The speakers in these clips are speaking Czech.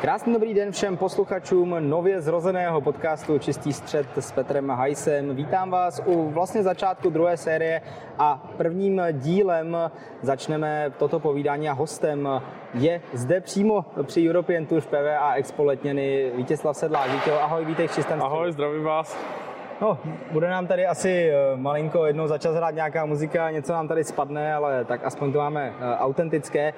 Krásný dobrý den všem posluchačům nově zrozeného podcastu Čistý střed s Petrem Hajsem. Vítám vás u vlastně začátku druhé série a prvním dílem začneme toto povídání a hostem je zde přímo při European Tour v PVA Expo Letněny Vítězslav Sedlák. Vítěl, ahoj, vítej v čistém Ahoj, zdravím vás. No, bude nám tady asi eh, malinko jednou za čas hrát nějaká muzika, něco nám tady spadne, ale tak aspoň to máme eh, autentické. Eh,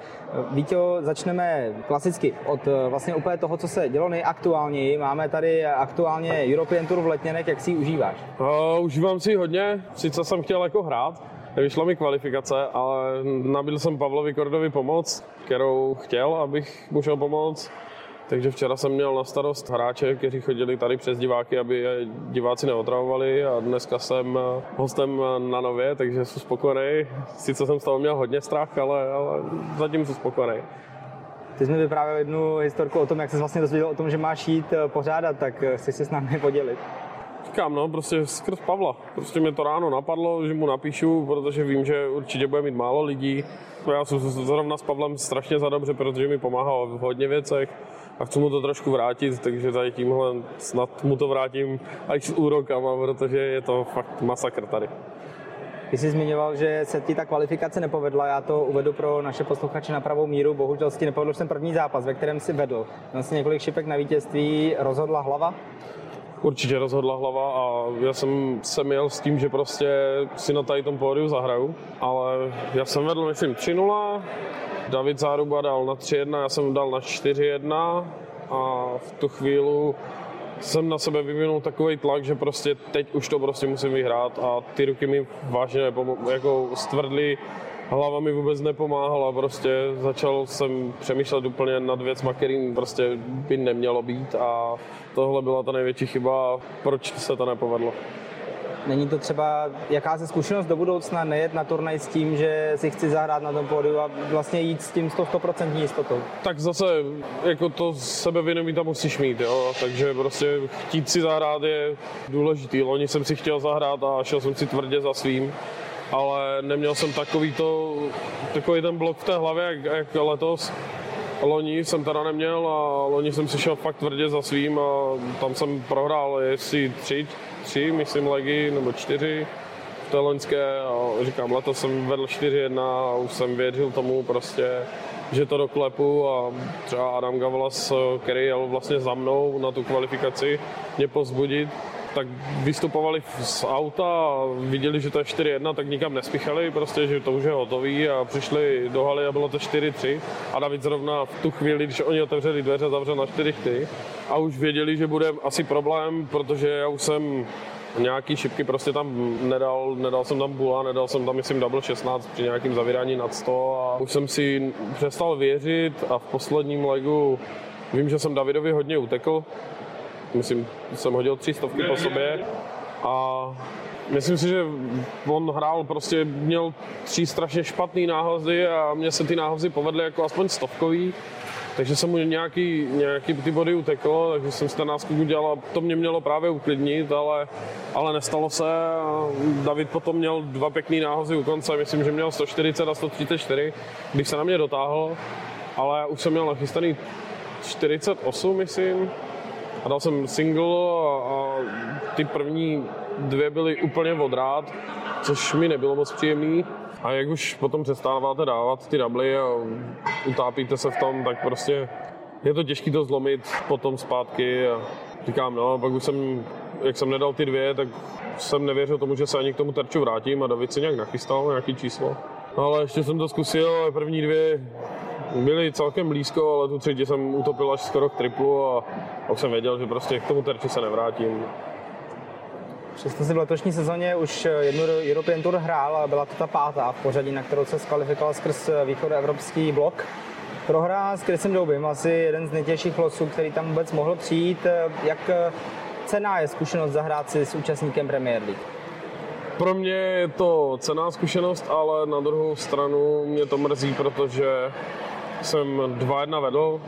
Vítěo, začneme klasicky od vlastně úplně toho, co se dělo nejaktuálněji. Máme tady aktuálně European Tour v Letněnek, jak si ji užíváš? Uh, užívám si ji hodně, sice jsem chtěl jako hrát, Vyšla mi kvalifikace, ale nabídl jsem Pavlovi Kordovi pomoc, kterou chtěl, abych mu šel pomoct takže včera jsem měl na starost hráče, kteří chodili tady přes diváky, aby je diváci neotravovali a dneska jsem hostem na Nově, takže jsem spokojený. Sice jsem z toho měl hodně strach, ale, ale zatím jsem spokojený. Ty jsi mi vyprávěl jednu historku o tom, jak jsi vlastně dozvěděl o tom, že máš jít eh, pořádat, tak eh, chci si s námi podělit. Říkám, no, prostě skrz Pavla. Prostě mě to ráno napadlo, že mu napíšu, protože vím, že určitě bude mít málo lidí. Já jsem zrovna s Pavlem strašně za dobře, protože mi pomáhal v hodně věcech a chci mu to trošku vrátit, takže tady tímhle snad mu to vrátím až s úrokama, protože je to fakt masakr tady. Ty jsi zmiňoval, že se ti ta kvalifikace nepovedla, já to uvedu pro naše posluchače na pravou míru. Bohužel se ti nepovedl ten první zápas, ve kterém si vedl. Měl jsi několik šipek na vítězství, rozhodla hlava? Určitě rozhodla hlava a já jsem se měl s tím, že prostě si na tady tom pódiu zahraju, ale já jsem vedl, myslím, 3-0, David Záruba dal na 3-1, já jsem dal na 4-1 a v tu chvíli jsem na sebe vyvinul takový tlak, že prostě teď už to prostě musím vyhrát a ty ruky mi vážně jako stvrdly, hlava mi vůbec nepomáhala, prostě začal jsem přemýšlet úplně nad věcma, kterým prostě by nemělo být a tohle byla ta největší chyba, proč se to nepovedlo. Není to třeba jakási zkušenost do budoucna nejet na turnaj s tím, že si chci zahrát na tom pódiu a vlastně jít s tím 100% jistotou? Tak zase jako to sebevědomí tam musíš mít, jo? takže prostě chtít si zahrát je důležitý. Loni jsem si chtěl zahrát a šel jsem si tvrdě za svým ale neměl jsem takový to, takový ten blok v té hlavě, jak, jak letos. Loni jsem teda neměl a loni jsem si šel fakt tvrdě za svým a tam jsem prohrál jestli tři, tři myslím legy nebo čtyři v té loňské a říkám, letos jsem vedl 4-1 a už jsem věřil tomu prostě, že to doklepu a třeba Adam Gavlas, který jel vlastně za mnou na tu kvalifikaci, mě pozbudit, tak vystupovali z auta a viděli, že to je 4-1, tak nikam nespíchali, prostě, že to už je hotový a přišli do haly a bylo to 4-3 a David zrovna v tu chvíli, když oni otevřeli dveře, zavřel na 4-4 a už věděli, že bude asi problém, protože já už jsem nějaký šipky prostě tam nedal, nedal jsem tam bula, nedal jsem tam, myslím, double 16 při nějakým zavírání nad 100 a už jsem si přestal věřit a v posledním legu vím, že jsem Davidovi hodně utekl, myslím, jsem hodil tři stovky po sobě. A myslím si, že on hrál prostě, měl tři strašně špatný náhozy a mně se ty náhozy povedly jako aspoň stovkový, takže jsem mu nějaký, nějaký ty body uteklo, takže jsem si ten náskok udělal a to mě mělo právě uklidnit, ale, ale nestalo se. David potom měl dva pěkný náhozy u konce, myslím, že měl 140 a 134, když se na mě dotáhl, ale už jsem měl nachystaný 48, myslím, a dal jsem single a, a ty první dvě byly úplně odrád, což mi nebylo moc příjemný. A jak už potom přestáváte dávat ty dubly a utápíte se v tom, tak prostě je to těžké to zlomit potom zpátky a říkám, no, pak už jsem, jak jsem nedal ty dvě, tak jsem nevěřil tomu, že se ani k tomu terču vrátím a David si nějak nachystal nějaký číslo. Ale ještě jsem to zkusil, první dvě byli celkem blízko, ale tu třetí jsem utopil až skoro k triplu a, a už jsem věděl, že prostě k tomu terči se nevrátím. Přesto si v letošní sezóně už jednu European Tour hrál, ale byla to ta pátá v pořadí, na kterou se zkvalifikoval skrz východoevropský blok. Prohra s Chrisem Doubym, asi jeden z nejtěžších losů, který tam vůbec mohl přijít. Jak cená je zkušenost zahrát si s účastníkem Premier League? Pro mě je to cená zkušenost, ale na druhou stranu mě to mrzí, protože jsem 2-1 vedl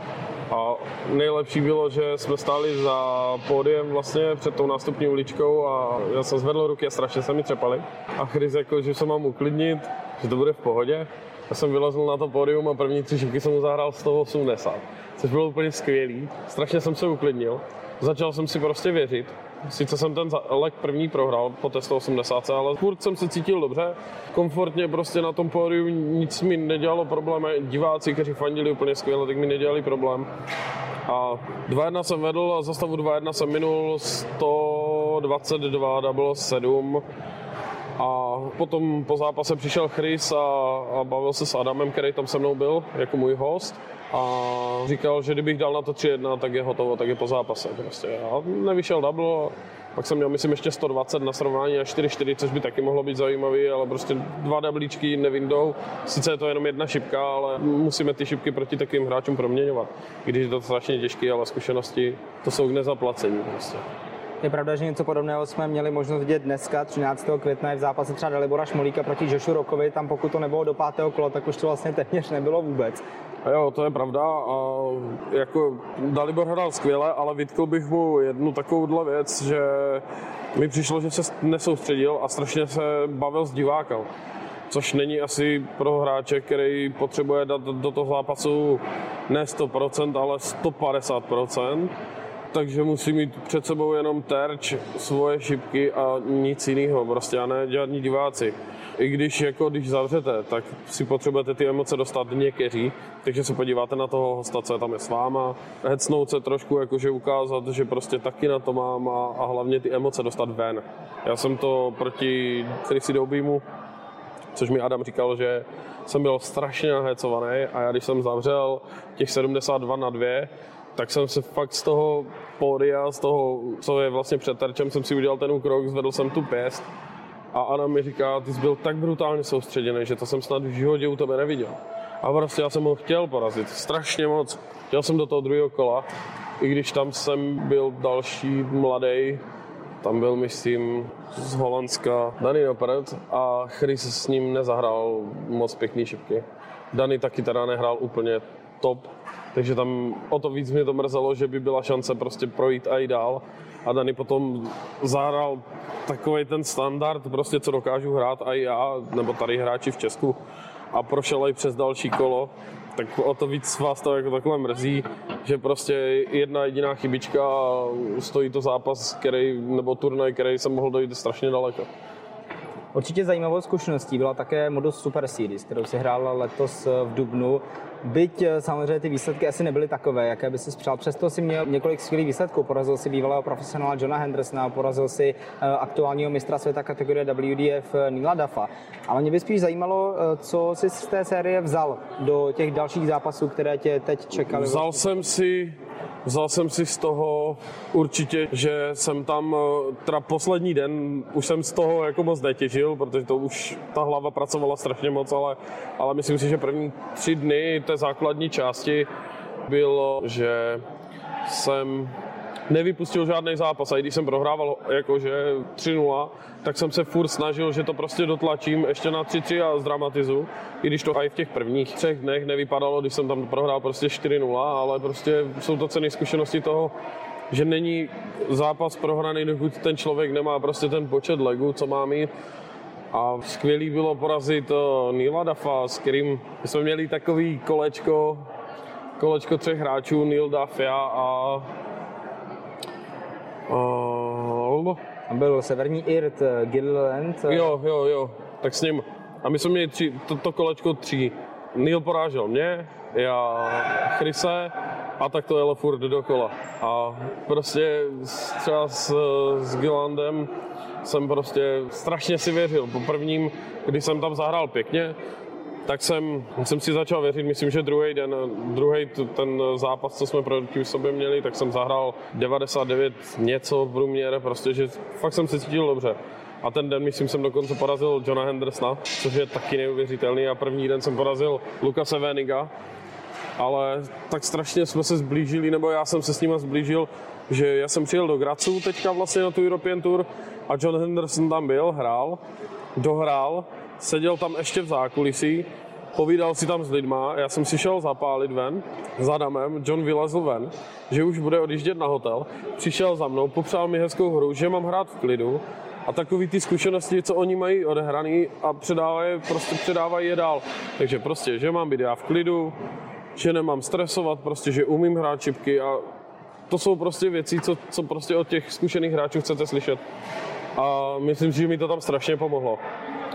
a nejlepší bylo, že jsme stáli za pódiem vlastně před tou nástupní uličkou a já jsem zvedl ruky a strašně se mi třepali. A Chris řekl, že se mám uklidnit, že to bude v pohodě. Já jsem vylezl na to pódium a první tři šipky jsem mu zahrál 180, což bylo úplně skvělý. Strašně jsem se uklidnil. Začal jsem si prostě věřit. Sice jsem ten lek první prohrál po té 180, ale furt jsem se cítil dobře. Komfortně prostě na tom pódiu nic mi nedělalo problém. Diváci, kteří fandili úplně skvěle, tak mi nedělali problém. A 2-1 jsem vedl a za stavu 2-1 jsem minul 122, bylo 7. A potom po zápase přišel Chris a, a bavil se s Adamem, který tam se mnou byl jako můj host a říkal, že kdybych dal na to 3-1, tak je hotovo, tak je po zápase prostě. A nevyšel double, pak jsem měl, myslím, ještě 120 na srovnání a 4-4, což by taky mohlo být zajímavý, ale prostě dva doublíčky nevyndou. Sice je to jenom jedna šipka, ale musíme ty šipky proti takovým hráčům proměňovat. Když je to strašně těžké, ale zkušenosti to jsou k nezaplacení prostě. Je pravda, že něco podobného jsme měli možnost vidět dneska, 13. května, v zápase třeba Dalibora Šmolíka proti Jošu Rokovi. Tam pokud to nebylo do pátého kola, tak už to vlastně téměř nebylo vůbec. A jo, to je pravda. A jako Dalibor hrál skvěle, ale vytkl bych mu jednu takovouhle věc, že mi přišlo, že se nesoustředil a strašně se bavil s divákem. Což není asi pro hráče, který potřebuje dát do toho zápasu ne 100%, ale 150% takže musí mít před sebou jenom terč, svoje šipky a nic jiného, prostě a ne žádní diváci. I když, jako, když zavřete, tak si potřebujete ty emoce dostat někteří, takže se podíváte na toho hosta, co je tam je s váma, hecnout se trošku, jakože ukázat, že prostě taky na to mám a, a hlavně ty emoce dostat ven. Já jsem to proti Chrissy Doubímu, což mi Adam říkal, že jsem byl strašně nahecovaný a já když jsem zavřel těch 72 na 2, tak jsem se fakt z toho pódia, z toho, co je vlastně před terčem, jsem si udělal ten úkrok, zvedl jsem tu pěst a Anna mi říká, ty jsi byl tak brutálně soustředěný, že to jsem snad v životě u tebe neviděl. A prostě já jsem ho chtěl porazit, strašně moc. Chtěl jsem do toho druhého kola, i když tam jsem byl další mladý, tam byl, myslím, z Holandska Dani Operet a Chris s ním nezahrál moc pěkný šipky. Dani taky teda nehrál úplně top, takže tam o to víc mě to mrzelo, že by byla šance prostě projít a i dál. A Dani potom zahrál takový ten standard, prostě co dokážu hrát a já, nebo tady hráči v Česku a prošel i přes další kolo, tak o to víc vás to jako takhle mrzí, že prostě jedna jediná chybička stojí to zápas, který, nebo turnaj, který jsem mohl dojít strašně daleko. Určitě zajímavou zkušeností byla také Modus Super Series, kterou si hrál letos v Dubnu. Byť eh, samozřejmě ty výsledky asi nebyly takové, jaké by si přál. Přesto si měl několik skvělých výsledků. Porazil si bývalého profesionála Johna Hendersona, porazil si eh, aktuálního mistra světa kategorie WDF eh, Nila Dafa. Ale mě by spíš zajímalo, co jsi z té série vzal do těch dalších zápasů, které tě teď čekaly. Vzal jsem si Vzal jsem si z toho určitě, že jsem tam, eh, teda poslední den, už jsem z toho jako moc netěžil, protože to už ta hlava pracovala strašně moc, ale, ale myslím si, že první tři dny té základní části bylo, že jsem nevypustil žádný zápas. A i když jsem prohrával jakože 3-0, tak jsem se furt snažil, že to prostě dotlačím ještě na 3-3 a zdramatizu. I když to i v těch prvních třech dnech nevypadalo, když jsem tam prohrál prostě 4-0, ale prostě jsou to cené zkušenosti toho, že není zápas prohraný, dokud ten člověk nemá prostě ten počet legů, co má mít. A skvělý bylo porazit eh, Nila Dafa, s kterým jsme měli takový kolečko, kolečko třech hráčů, Neil Duff, já a Uh, byl severní Irt, eh, Gilland. Eh. Jo, jo, jo, tak s ním. A my jsme měli tři, to, to kolečko tří. Neil porážel mě, já Chrise a tak to jelo furt dokola. A prostě třeba s, s Gillandem jsem prostě strašně si věřil. Po prvním, když jsem tam zahrál pěkně, tak jsem, jsem si začal věřit, myslím, že druhý den, druhý ten zápas, co jsme proti sobě měli, tak jsem zahrál 99 něco v průměre, prostě, že fakt jsem se cítil dobře. A ten den, myslím, jsem dokonce porazil Johna Hendersona, což je taky neuvěřitelný. A první den jsem porazil Lukase Veniga, ale tak strašně jsme se zblížili, nebo já jsem se s nimi zblížil, že já jsem přijel do Gracu teďka vlastně na tu European Tour a John Henderson tam byl, hrál, dohrál seděl tam ještě v zákulisí, povídal si tam s lidma, já jsem si šel zapálit ven za Damem, John vylezl ven, že už bude odjíždět na hotel, přišel za mnou, popřál mi hezkou hru, že mám hrát v klidu a takový ty zkušenosti, co oni mají odehraný a předávají, prostě předávají je dál. Takže prostě, že mám být já v klidu, že nemám stresovat, prostě, že umím hrát čipky a to jsou prostě věci, co, co prostě od těch zkušených hráčů chcete slyšet. A myslím že mi to tam strašně pomohlo.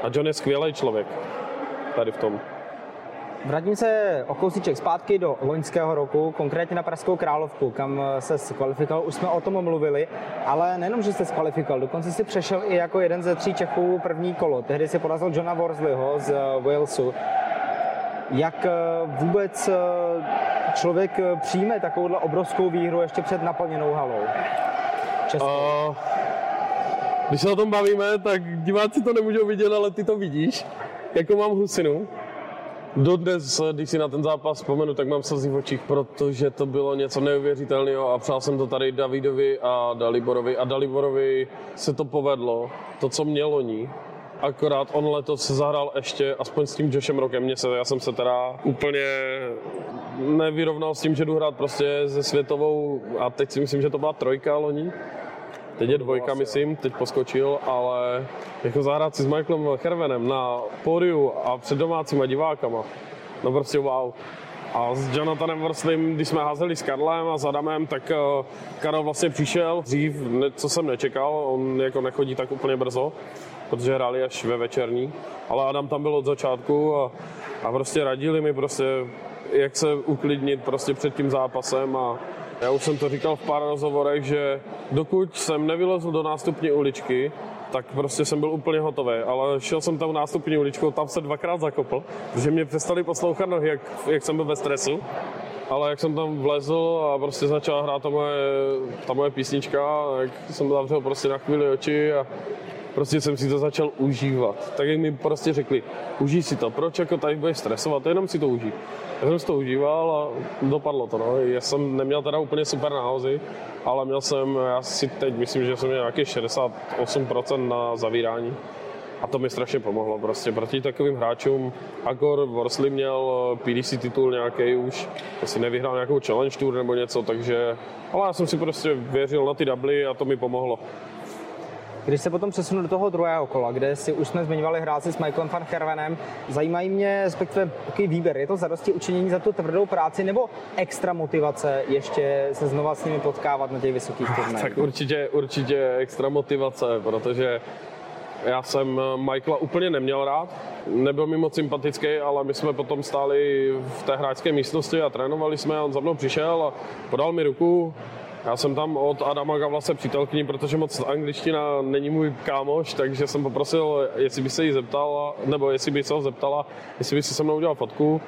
A John je skvělý člověk tady v tom. Vrátím se o kousíček zpátky do loňského roku, konkrétně na Pražskou královku, kam se skvalifikoval. Už jsme o tom mluvili, ale nejenom, že jste skvalifikoval, dokonce si přešel i jako jeden ze tří Čechů první kolo. Tehdy si porazil Johna Worsleyho z Walesu. Jak eh, vůbec eh, člověk eh, přijme takovouhle obrovskou výhru ještě před naplněnou halou? Uh, když se o tom bavíme, tak diváci to nemůžou vidět, ale ty to vidíš. Jako mám husinu, Dodnes, když si na ten zápas vzpomenu, tak mám slzy v očích, protože to bylo něco neuvěřitelného a přál jsem to tady Davidovi a Daliborovi a Daliborovi se to povedlo, to, co mělo ní. Akorát on letos se zahrál ještě, aspoň s tím Joshem Rokem, mě se, já jsem se teda úplně nevyrovnal s tím, že jdu hrát prostě ze světovou, a teď si myslím, že to byla trojka loni, Teď je dvojka, myslím, teď poskočil, ale jako zahrát si s Michaelem Hervenem na pódiu a před domácíma divákama, no prostě wow. A s Jonathanem Worsleym, když jsme házeli s Karlem a s Adamem, tak uh, Karel vlastně přišel dřív, co jsem nečekal, on jako nechodí tak úplně brzo, protože hráli až ve večerní, ale Adam tam byl od začátku a, a prostě radili mi prostě, jak se uklidnit prostě před tím zápasem a já už jsem to říkal v pár rozhovorech, že dokud jsem nevylezl do nástupní uličky, tak prostě jsem byl úplně hotový, ale šel jsem tam nástupní uličkou, tam se dvakrát zakopl, protože mě přestali poslouchat nohy, jak, jak jsem byl ve stresu. Ale jak jsem tam vlezl a prostě začala hrát ta moje, ta moje písnička, tak jsem zavřel prostě na chvíli oči a prostě jsem si to začal užívat. Tak jak mi prostě řekli, užij si to, proč jako tady budeš stresovat, jenom si to užij. Já jsem si to užíval a dopadlo to. No. Já jsem neměl teda úplně super náhozy, ale měl jsem, já si teď myslím, že jsem měl nějaký 68% na zavírání. A to mi strašně pomohlo prostě proti takovým hráčům. Agor Worsley měl PDC titul nějaký už, asi nevyhrál nějakou challenge tour nebo něco, takže, ale já jsem si prostě věřil na ty dubly a to mi pomohlo. Když se potom přesunu do toho druhého kola, kde si už jsme zmiňovali hráci s Michaelem van Hervenem, zajímají mě respektive jaký výběr. Je to zadosti učinění za tu tvrdou práci nebo extra motivace ještě se znova s nimi potkávat na těch vysokých turnajích? Tak určitě, určitě extra motivace, protože já jsem Michaela úplně neměl rád, nebyl mi moc sympatický, ale my jsme potom stáli v té hráčské místnosti a trénovali jsme a on za mnou přišel a podal mi ruku, já jsem tam od Adama Gavla se přítelkyní, protože moc angličtina není můj kámoš, takže jsem poprosil, jestli by se jí zeptal, nebo jestli by se ho zeptala, jestli by si se mnou udělal fotku.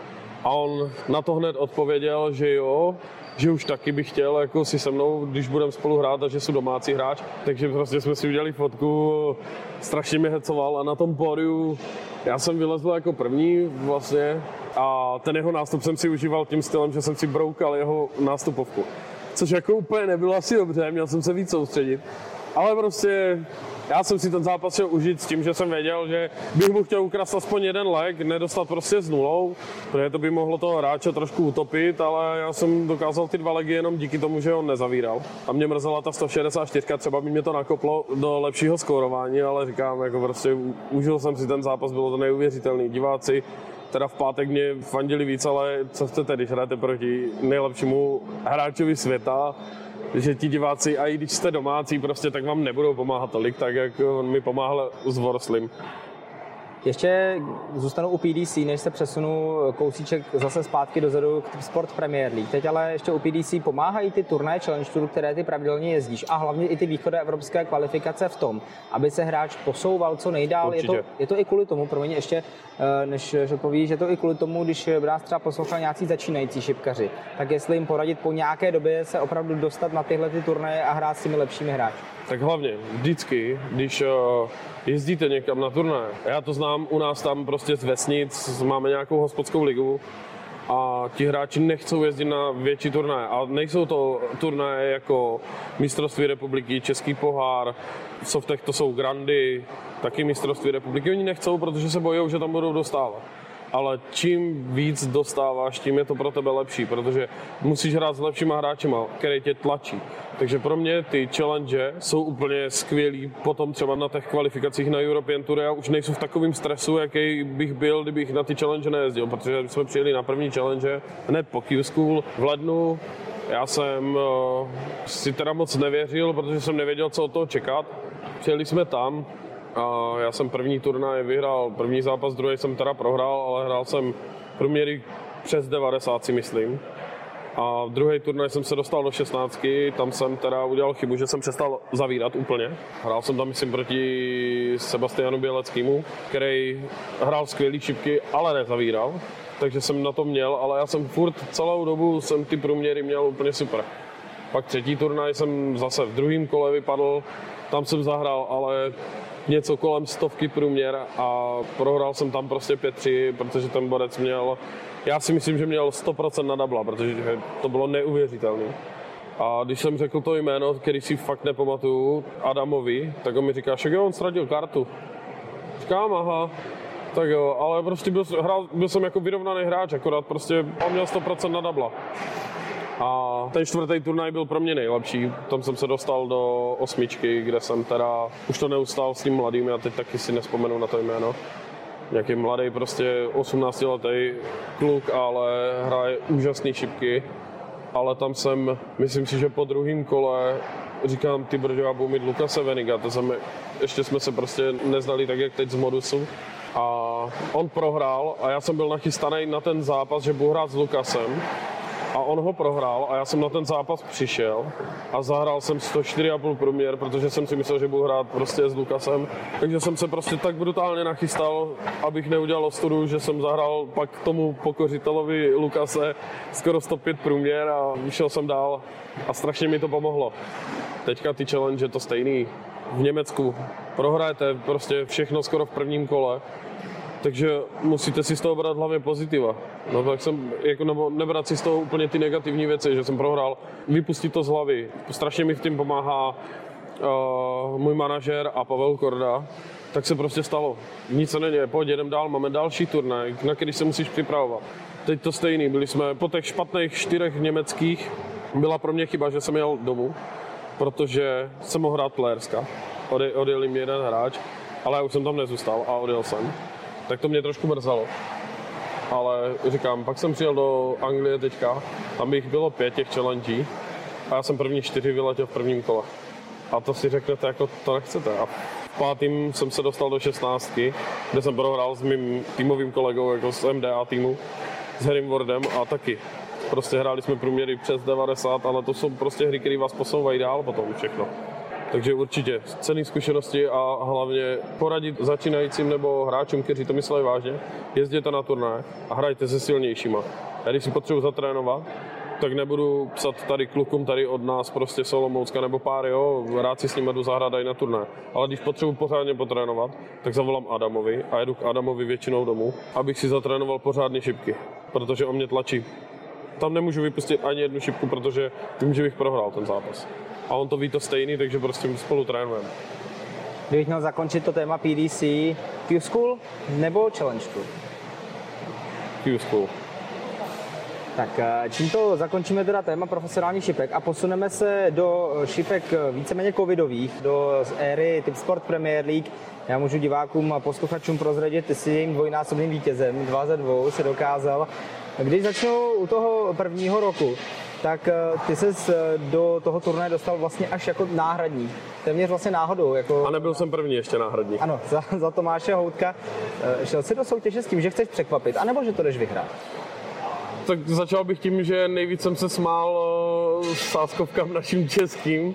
A on na to hned odpověděl, že jo, že už taky bych chtěl jako si se mnou, když budeme spolu hrát a že jsou domácí hráč. Takže prostě jsme si udělali fotku, strašně mě hecoval a na tom pódiu já jsem vylezl jako první vlastně a ten jeho nástup jsem si užíval tím stylem, že jsem si broukal jeho nástupovku což jako úplně nebylo asi dobře, měl jsem se víc soustředit. Ale prostě já jsem si ten zápas chtěl užít s tím, že jsem věděl, že bych mu chtěl ukrást aspoň jeden leg, nedostat prostě s nulou, protože to by mohlo toho hráče trošku utopit, ale já jsem dokázal ty dva legy jenom díky tomu, že on nezavíral. A mě mrzela ta 164, třeba by mě to nakoplo do lepšího skórování, ale říkám, jako prostě užil jsem si ten zápas, bylo to neuvěřitelný. Diváci teda v pátek mě fandili víc, ale co chcete, když hrajete proti nejlepšímu hráčovi světa, že ti diváci, a i když jste domácí, prostě tak vám nebudou pomáhat tolik, tak jak on mi pomáhal s Vorslim. Ještě zůstanu u PDC, než se přesunu kousíček zase zpátky dozadu k Sport Premier League. Teď ale ještě u PDC pomáhají ty turnaje Challenge Tour, které ty pravidelně jezdíš a hlavně i ty východoevropské kvalifikace v tom, aby se hráč posouval co nejdál. Je to, je to i kvůli tomu, pro mě ještě, eh, než poví, že to i kvůli tomu, když nás třeba poslouchal nějací začínající šipkaři, tak jestli jim poradit po nějaké době se opravdu dostat na tyhle ty turnaje a hrát s těmi lepšími hráči. Tak hlavně vždycky, když uh, jezdíte někam na turné, já to znám u nás tam prostě z vesnic, máme nějakou hospodskou ligu, a ti hráči nechcou jezdit na větší turnaje. A nejsou to turnaje jako mistrovství republiky, český pohár, softech to jsou grandy, taky mistrovství republiky. Oni nechcou, protože se bojí, že tam budou dostávat. Ale čím víc dostáváš, tím je to pro tebe lepší, protože musíš hrát s lepšíma hráčima, který tě tlačí. Takže pro mě ty challenge jsou úplně skvělý. Potom třeba na těch kvalifikacích na European Tour já už nejsou v takovém stresu, jaký bych byl, kdybych na ty challenge nejezdil, protože jsme přijeli na první challenge hned po Q School v lednu. Já jsem uh, si teda moc nevěřil, protože jsem nevěděl, co od toho čekat. Přijeli jsme tam, a já jsem první turnaj vyhrál, první zápas, druhý jsem teda prohrál, ale hrál jsem průměry přes 90, si myslím. A v druhý turnaj jsem se dostal do 16, tam jsem teda udělal chybu, že jsem přestal zavírat úplně. Hrál jsem tam, myslím, proti Sebastianu Běleckému, který hrál skvělý šipky, ale nezavíral. Takže jsem na to měl, ale já jsem furt celou dobu jsem ty průměry měl úplně super. Pak třetí turnaj jsem zase v druhém kole vypadl, tam jsem zahrál, ale něco kolem stovky průměr a prohrál jsem tam prostě 5-3, protože ten borec měl, já si myslím, že měl 100% na dubla, protože to bylo neuvěřitelné. A když jsem řekl to jméno, který si fakt nepamatuju, Adamovi, tak on mi říká, že on ztratil kartu. Říkám, aha, tak jo, ale prostě byl, hrál, byl jsem jako vyrovnaný hráč, akorát prostě on měl 100% na dubla. A ten čtvrtý turnaj byl pro mě nejlepší. Tam jsem se dostal do osmičky, kde jsem teda už to neustál s tím mladým, já teď taky si nespomenu na to jméno. Nějaký mladý, prostě 18 letý kluk, ale hraje úžasné šipky. Ale tam jsem, myslím si, že po druhém kole říkám, ty brďo, já budu mít Lukase Veniga, to jsem, ještě jsme se prostě neznali tak, jak teď z modusu. A on prohrál a já jsem byl nachystaný na ten zápas, že budu hrát s Lukasem a on ho prohrál a já jsem na ten zápas přišel a zahrál jsem 104,5 průměr, protože jsem si myslel, že budu hrát prostě s Lukasem. Takže jsem se prostě tak brutálně nachystal, abych neudělal ostudu, že jsem zahrál pak tomu pokořitelovi Lukase skoro 105 průměr a vyšel jsem dál a strašně mi to pomohlo. Teďka ty challenge je to stejný. V Německu prohrajete prostě všechno skoro v prvním kole takže musíte si z toho brát hlavně pozitiva. No tak jsem, jako, nebo nebrat si z toho úplně ty negativní věci, že jsem prohrál, vypustit to z hlavy. Strašně mi v tím pomáhá uh, můj manažer a Pavel Korda, tak se prostě stalo. Nic se není, pojď, jedem dál, máme další turnaj, na který se musíš připravovat. Teď to stejný, byli jsme po těch špatných čtyřech německých, byla pro mě chyba, že jsem jel domů, protože jsem mohl hrát playerska. Ode, odjel mi jeden hráč, ale já už jsem tam nezůstal a odjel jsem tak to mě trošku mrzelo. Ale říkám, pak jsem přijel do Anglie teďka, tam jich bylo pět těch challenge a já jsem první čtyři vyletěl v prvním kole. A to si řeknete, jako to nechcete. A v pátým jsem se dostal do šestnáctky, kde jsem prohrál s mým týmovým kolegou, jako z MDA týmu, s Harrym Wardem a taky. Prostě hráli jsme průměry přes 90, ale to jsou prostě hry, které vás posouvají dál potom všechno. Takže určitě cený zkušenosti a hlavně poradit začínajícím nebo hráčům, kteří to myslí vážně, jezděte na turné a hrajte se silnějšíma. Já když si potřebuji zatrénovat, tak nebudu psat tady klukům tady od nás prostě Solomoucka nebo pár, jo, rád si s nimi jdu zahrát i na turné. Ale když potřebuji pořádně potrénovat, tak zavolám Adamovi a jedu k Adamovi většinou domů, abych si zatrénoval pořádně šipky, protože on mě tlačí. Tam nemůžu vypustit ani jednu šipku, protože vím, že bych prohrál ten zápas a on to ví to stejný, takže prostě spolu trénujeme. Kdybych měl zakončit to téma PDC, Q School nebo Challenge Tour? Q School. Tak eh, tímto zakončíme teda téma profesionálních šipek a posuneme se do šipek víceméně covidových, do éry Tip Sport Premier League. Já můžu divákům a posluchačům prozradit, ty jsi jejím dvojnásobným vítězem, 2 ze 2 se dokázal. Když začnu u toho prvního roku, tak eh, ty se eh, do toho turnaje dostal vlastně až jako náhradní. Téměř vlastně náhodou. Jako... A nebyl jsem první ještě náhradní. Ano, za, za Tomáše Houtka. Eh, šel jsi do soutěže s tím, že chceš překvapit, anebo že to jdeš vyhrát? Tak začal bych tím, že nejvíc jsem se smál sáskovkám naším českým,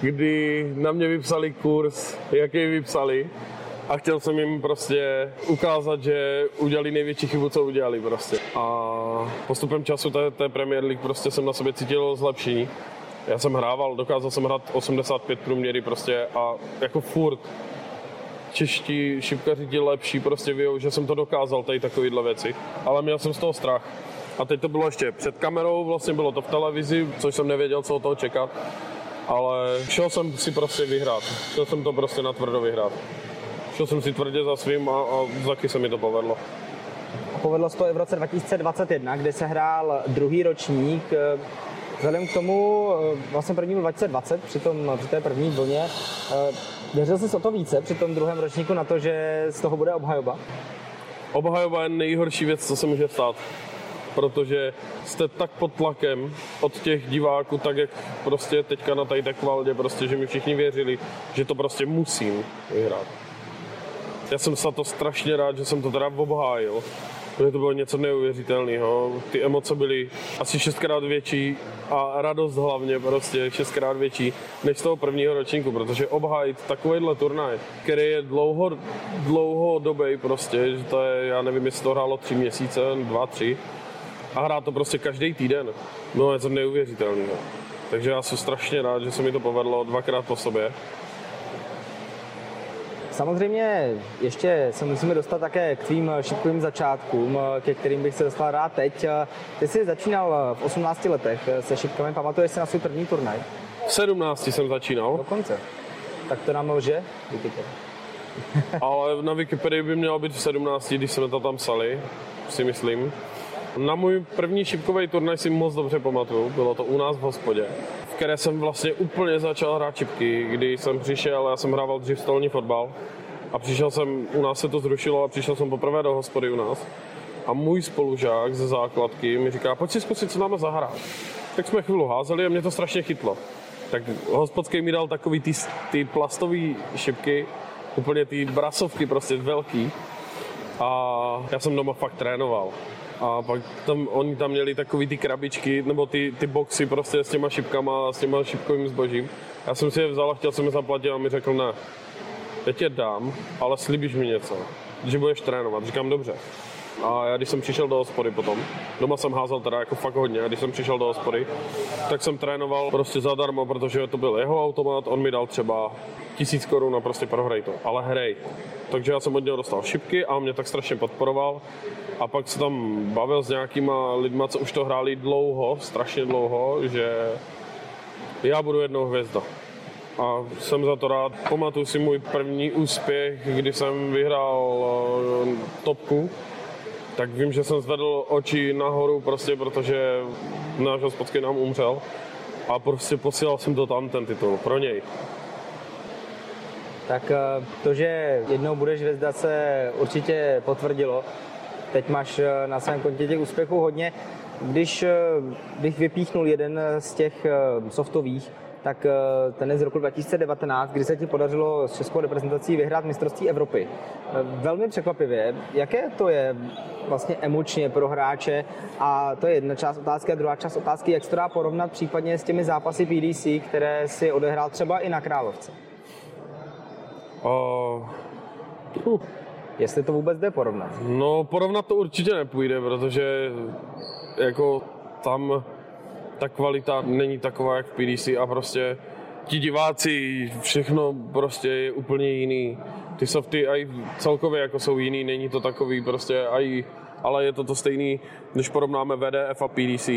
kdy na mě vypsali kurz, jaký vypsali a chtěl jsem jim prostě ukázat, že udělali největší chybu, co udělali prostě. A postupem času té, té Premier League prostě jsem na sobě cítil zlepšení. Já jsem hrával, dokázal jsem hrát 85 průměry prostě a jako furt čeští šipkaři ti lepší prostě ví, že jsem to dokázal, tady takovýhle věci. Ale měl jsem z toho strach. A teď to bylo ještě před kamerou, vlastně bylo to v televizi, což jsem nevěděl, co od toho čekat. Ale šel jsem si prostě vyhrát. Šel jsem to prostě na tvrdo vyhrát šel jsem si tvrdě za svým a, a taky se mi to povedlo. povedlo se to i v roce 2021, kde se hrál druhý ročník. Vzhledem k tomu, vlastně první byl 2020, při, tom, při té první vlně, věřil jsi o to více při tom druhém ročníku na to, že z toho bude obhajoba? Obhajoba je nejhorší věc, co se může stát protože jste tak pod tlakem od těch diváků, tak jak prostě teďka na tady Valdě, prostě, že mi všichni věřili, že to prostě musím vyhrát. Já jsem za to strašně rád, že jsem to teda obhájil, protože to bylo něco neuvěřitelného. Ty emoce byly asi šestkrát větší a radost hlavně prostě šestkrát větší než z toho prvního ročníku, protože obhájit takovýhle turnaj, který je dlouho, dlouhodobý prostě, že to je, já nevím, jestli to hrálo tři měsíce, dva, tři, a hrát to prostě každý týden. No je to neuvěřitelné. Takže já jsem strašně rád, že se mi to povedlo dvakrát po sobě. Samozřejmě ještě se musíme dostat také k tvým šipkovým začátkům, ke kterým bych se dostal rád teď. Ty jsi začínal v 18 letech se šipkami, pamatuješ si na svůj první turnaj? V 17 jsem začínal. Dokonce. Tak to nám lže? Ale na Wikipedii by mělo být v 17, když jsme to tam psali, si myslím. Na můj první šipkový turnaj si moc dobře pamatuju, bylo to u nás v hospodě, které jsem vlastně úplně začal hrát šipky, kdy jsem přišel, já jsem hrával dřív stolní fotbal a přišel jsem, u nás se to zrušilo a přišel jsem poprvé do hospody u nás a můj spolužák ze základky mi říká, pojď si zkusit, co nám zahrát. Tak jsme chvíli házeli a mě to strašně chytlo. Tak hospodský mi dal takový ty, ty plastové šipky, úplně ty brasovky prostě velký. A já jsem doma fakt trénoval. A pak tam, oni tam měli takový ty krabičky, nebo ty, ty boxy prostě s těma šipkama a s těma šipkovým zbožím. Já jsem si je vzal a chtěl jsem je zaplatit a mi řekl ne, teď je dám, ale slíbíš mi něco, že budeš trénovat. Říkám dobře. A já když jsem přišel do hospody potom, doma jsem házel teda jako fakt hodně, a když jsem přišel do hospody, tak jsem trénoval prostě zadarmo, protože to byl jeho automat, on mi dal třeba tisíc korun a prostě prohraj to, ale hrej. Takže já jsem od něho dostal šipky a on mě tak strašně podporoval a pak se tam bavil s nějakýma lidma, co už to hráli dlouho, strašně dlouho, že já budu jednou hvězda. A jsem za to rád. Pamatuju si můj první úspěch, kdy jsem vyhrál eh, topku, tak vím, že jsem zvedl oči nahoru prostě, protože náš hospodský nám umřel a prostě posílal jsem to tam ten titul pro něj. Tak eh, to, že jednou budeš hvězda, se určitě potvrdilo. Teď máš eh, na svém kontě těch úspěchů hodně. Když eh, bych vypíchnul jeden z těch softových, tak ten je z roku 2019, kdy se ti podařilo s českou reprezentací vyhrát mistrovství Evropy. Velmi překvapivě, jaké to je vlastně emočně pro hráče a to je jedna část otázky a druhá část otázky, jak se to dá porovnat případně s těmi zápasy PDC, které si odehrál třeba i na Královce. Uh, uh, jestli to vůbec jde porovnat? No, porovnat to určitě nepůjde, protože jako tam ta kvalita není taková jak v PDC a prostě ti diváci, všechno prostě je úplně jiný. Ty softy aj celkově jako jsou jiný, není to takový prostě aj, ale je to to stejný, když porovnáme VDF a PDC.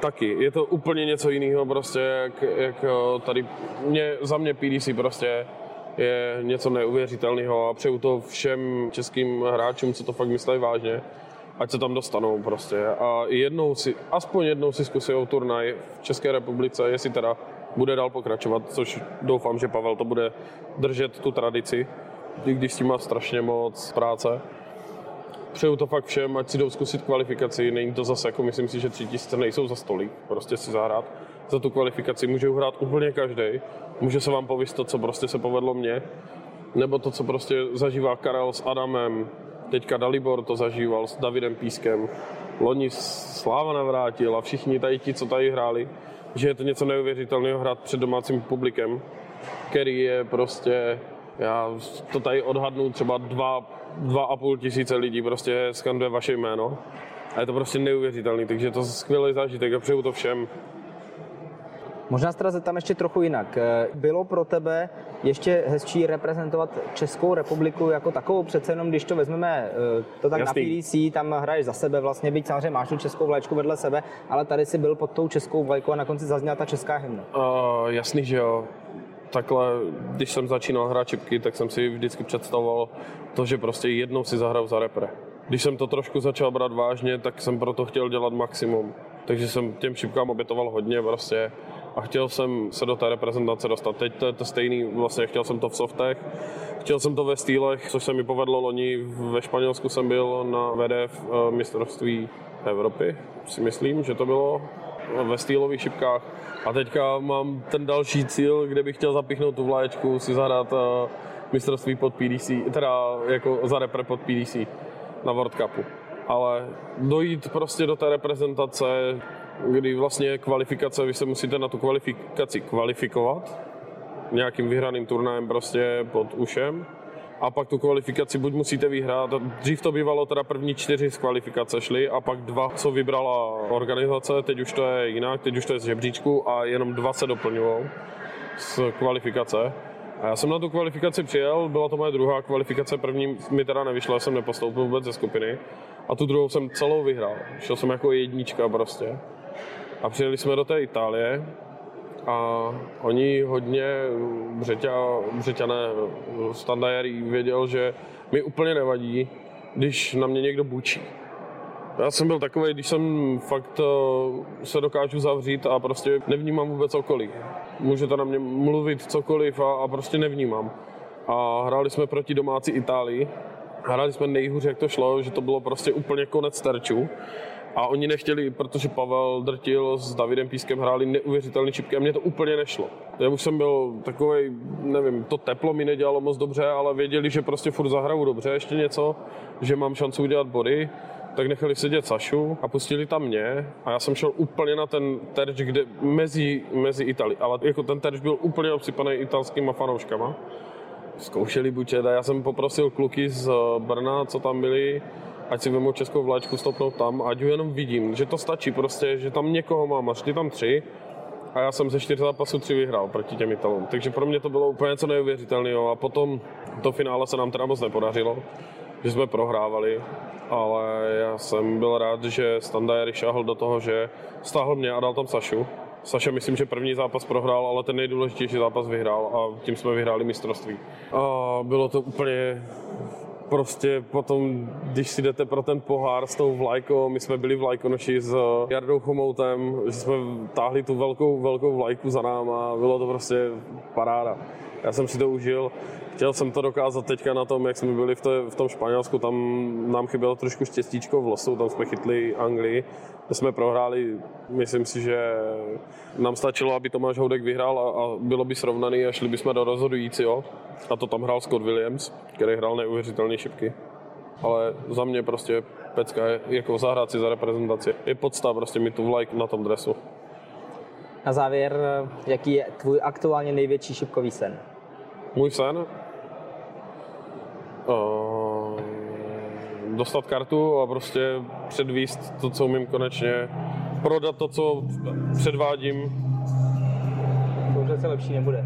Taky, je to úplně něco jiného prostě, jak, jak tady, mě, za mě PDC prostě je něco neuvěřitelného a přeju to všem českým hráčům, co to fakt myslí vážně, ať se tam dostanou prostě. A jednou si, aspoň jednou si zkusí turnaj v České republice, jestli teda bude dál pokračovat, což doufám, že Pavel to bude držet tu tradici, i když s tím má strašně moc práce. Přeju to fakt všem, ať si jdou zkusit kvalifikaci, není to zase, jako myslím si, že tři tisíce nejsou za stolik, prostě si zahrát za tu kvalifikaci může uhrát úplně každý. Může se vám pověst to, co prostě se povedlo mně, nebo to, co prostě zažívá Karel s Adamem, teďka Dalibor to zažíval s Davidem Pískem, loni Sláva navrátil a všichni tady ti, co tady hráli, že je to něco neuvěřitelného hrát před domácím publikem, který je prostě, já to tady odhadnu, třeba dva, dva a půl tisíce lidí prostě skanduje vaše jméno. A je to prostě neuvěřitelný, takže to je skvělý zážitek a přeju to všem. Možná se teda zeptám ještě trochu jinak. Eh, bylo pro tebe ještě hezčí reprezentovat Českou republiku jako takovou? Přece jenom, když to vezmeme eh, to tak Jasný. na PDC, tam hraješ za sebe vlastně, byť samozřejmě máš tu českou vlaječku vedle sebe, ale tady si byl pod tou českou vlajkou a na konci zazněla ta česká hymna. Uh, jasný, že jo. Takhle, když jsem začínal hrát čipky, tak jsem si vždycky představoval to, že prostě jednou si zahraju za repre. když jsem to trošku začal brát vážně, tak jsem proto chtěl dělat maximum. Takže jsem těm šipkám obětoval hodně prostě a chtěl jsem se do té reprezentace dostat. Teď to je to stejný, vlastně chtěl jsem to v softech, chtěl jsem to ve stýlech, což se mi povedlo loni. Ve Španělsku jsem byl na VDF eh, mistrovství Evropy, si myslím, že to bylo ve stýlových šipkách. A teďka mám ten další cíl, kde bych chtěl zapichnout tu vlaječku, si zahrát eh, mistrovství pod PDC, teda jako za repre pod PDC na World Cupu. Ale dojít prostě do té reprezentace, kdy vlastně kvalifikace, vy se musíte na tu kvalifikaci kvalifikovat nějakým vyhraným turnajem prostě pod ušem a pak tu kvalifikaci buď musíte vyhrát, dřív to bývalo teda první čtyři z kvalifikace šly a pak dva, co vybrala organizace, teď už to je jinak, teď už to je z žebříčku a jenom dva se doplňují z kvalifikace. A já jsem na tu kvalifikaci přijel, byla to moje druhá kvalifikace, první mi teda nevyšla, jsem nepostoupil vůbec ze skupiny. A tu druhou jsem celou vyhrál. Šel jsem jako jednička prostě. A přijeli jsme do té Itálie a oni hodně, Břeťa, Břeťané, Standajer věděl, že mi úplně nevadí, když na mě někdo bučí. Já jsem byl takový, když jsem fakt eh, se dokážu zavřít a prostě nevnímám vůbec okolí. Můžete na mě mluvit cokoliv a, a prostě nevnímám. A hráli jsme proti domácí Itálii. Hráli jsme nejhůř, jak to šlo, že to bylo prostě úplně konec terčů. A oni nechtěli, protože Pavel Drtil s Davidem Pískem hráli neuvěřitelné čipky a mně to úplně nešlo. Já už jsem byl takový, nevím, to teplo mi nedělalo moc dobře, ale věděli, že prostě furt zahraju dobře ještě něco, že mám šanci udělat body tak nechali sedět Sašu a pustili tam mě a já jsem šel úplně na ten terč, kde mezi, mezi Itali, ale jako ten terč byl úplně obsypaný italskýma fanouškama. Zkoušeli bučet a já jsem poprosil kluky z Brna, co tam byli, ať si vemou českou vláčku, stopnout tam, ať ho jenom vidím, že to stačí prostě, že tam někoho mám a šli tam tři a já jsem ze čtyř zápasů tři vyhrál proti těm Italům. Takže pro mě to bylo úplně něco neuvěřitelného a potom to finále se nám teda moc nepodařilo, že jsme prohrávali, ale já jsem byl rád, že Standard šáhl do toho, že stáhl mě a dal tam Sašu. Saša myslím, že první zápas prohrál, ale ten nejdůležitější zápas vyhrál a tím jsme vyhráli mistrovství. A bylo to úplně prostě potom, když si jdete pro ten pohár s tou vlajkou, my jsme byli vlajkonoši s Jardou Chomoutem, že jsme táhli tu velkou, velkou vlajku za náma, bylo to prostě paráda. Já jsem si to užil chtěl jsem to dokázat teďka na tom, jak jsme byli v, to, v tom Španělsku, tam nám chybělo trošku štěstíčko v losu, tam jsme chytli Anglii, kde jsme prohráli, myslím si, že nám stačilo, aby Tomáš Houdek vyhrál a, a bylo by srovnaný a šli bychom do rozhodujícího. A to tam hrál Scott Williams, který hrál neuvěřitelné šipky. Ale za mě prostě pecka je jako zahrát si za reprezentaci. Je podsta prostě mi tu vlajk na tom dresu. Na závěr, jaký je tvůj aktuálně největší šipkový sen? Můj sen? uh, dostat kartu a prostě předvíst to, co umím konečně, prodat to, co předvádím. To už se lepší nebude.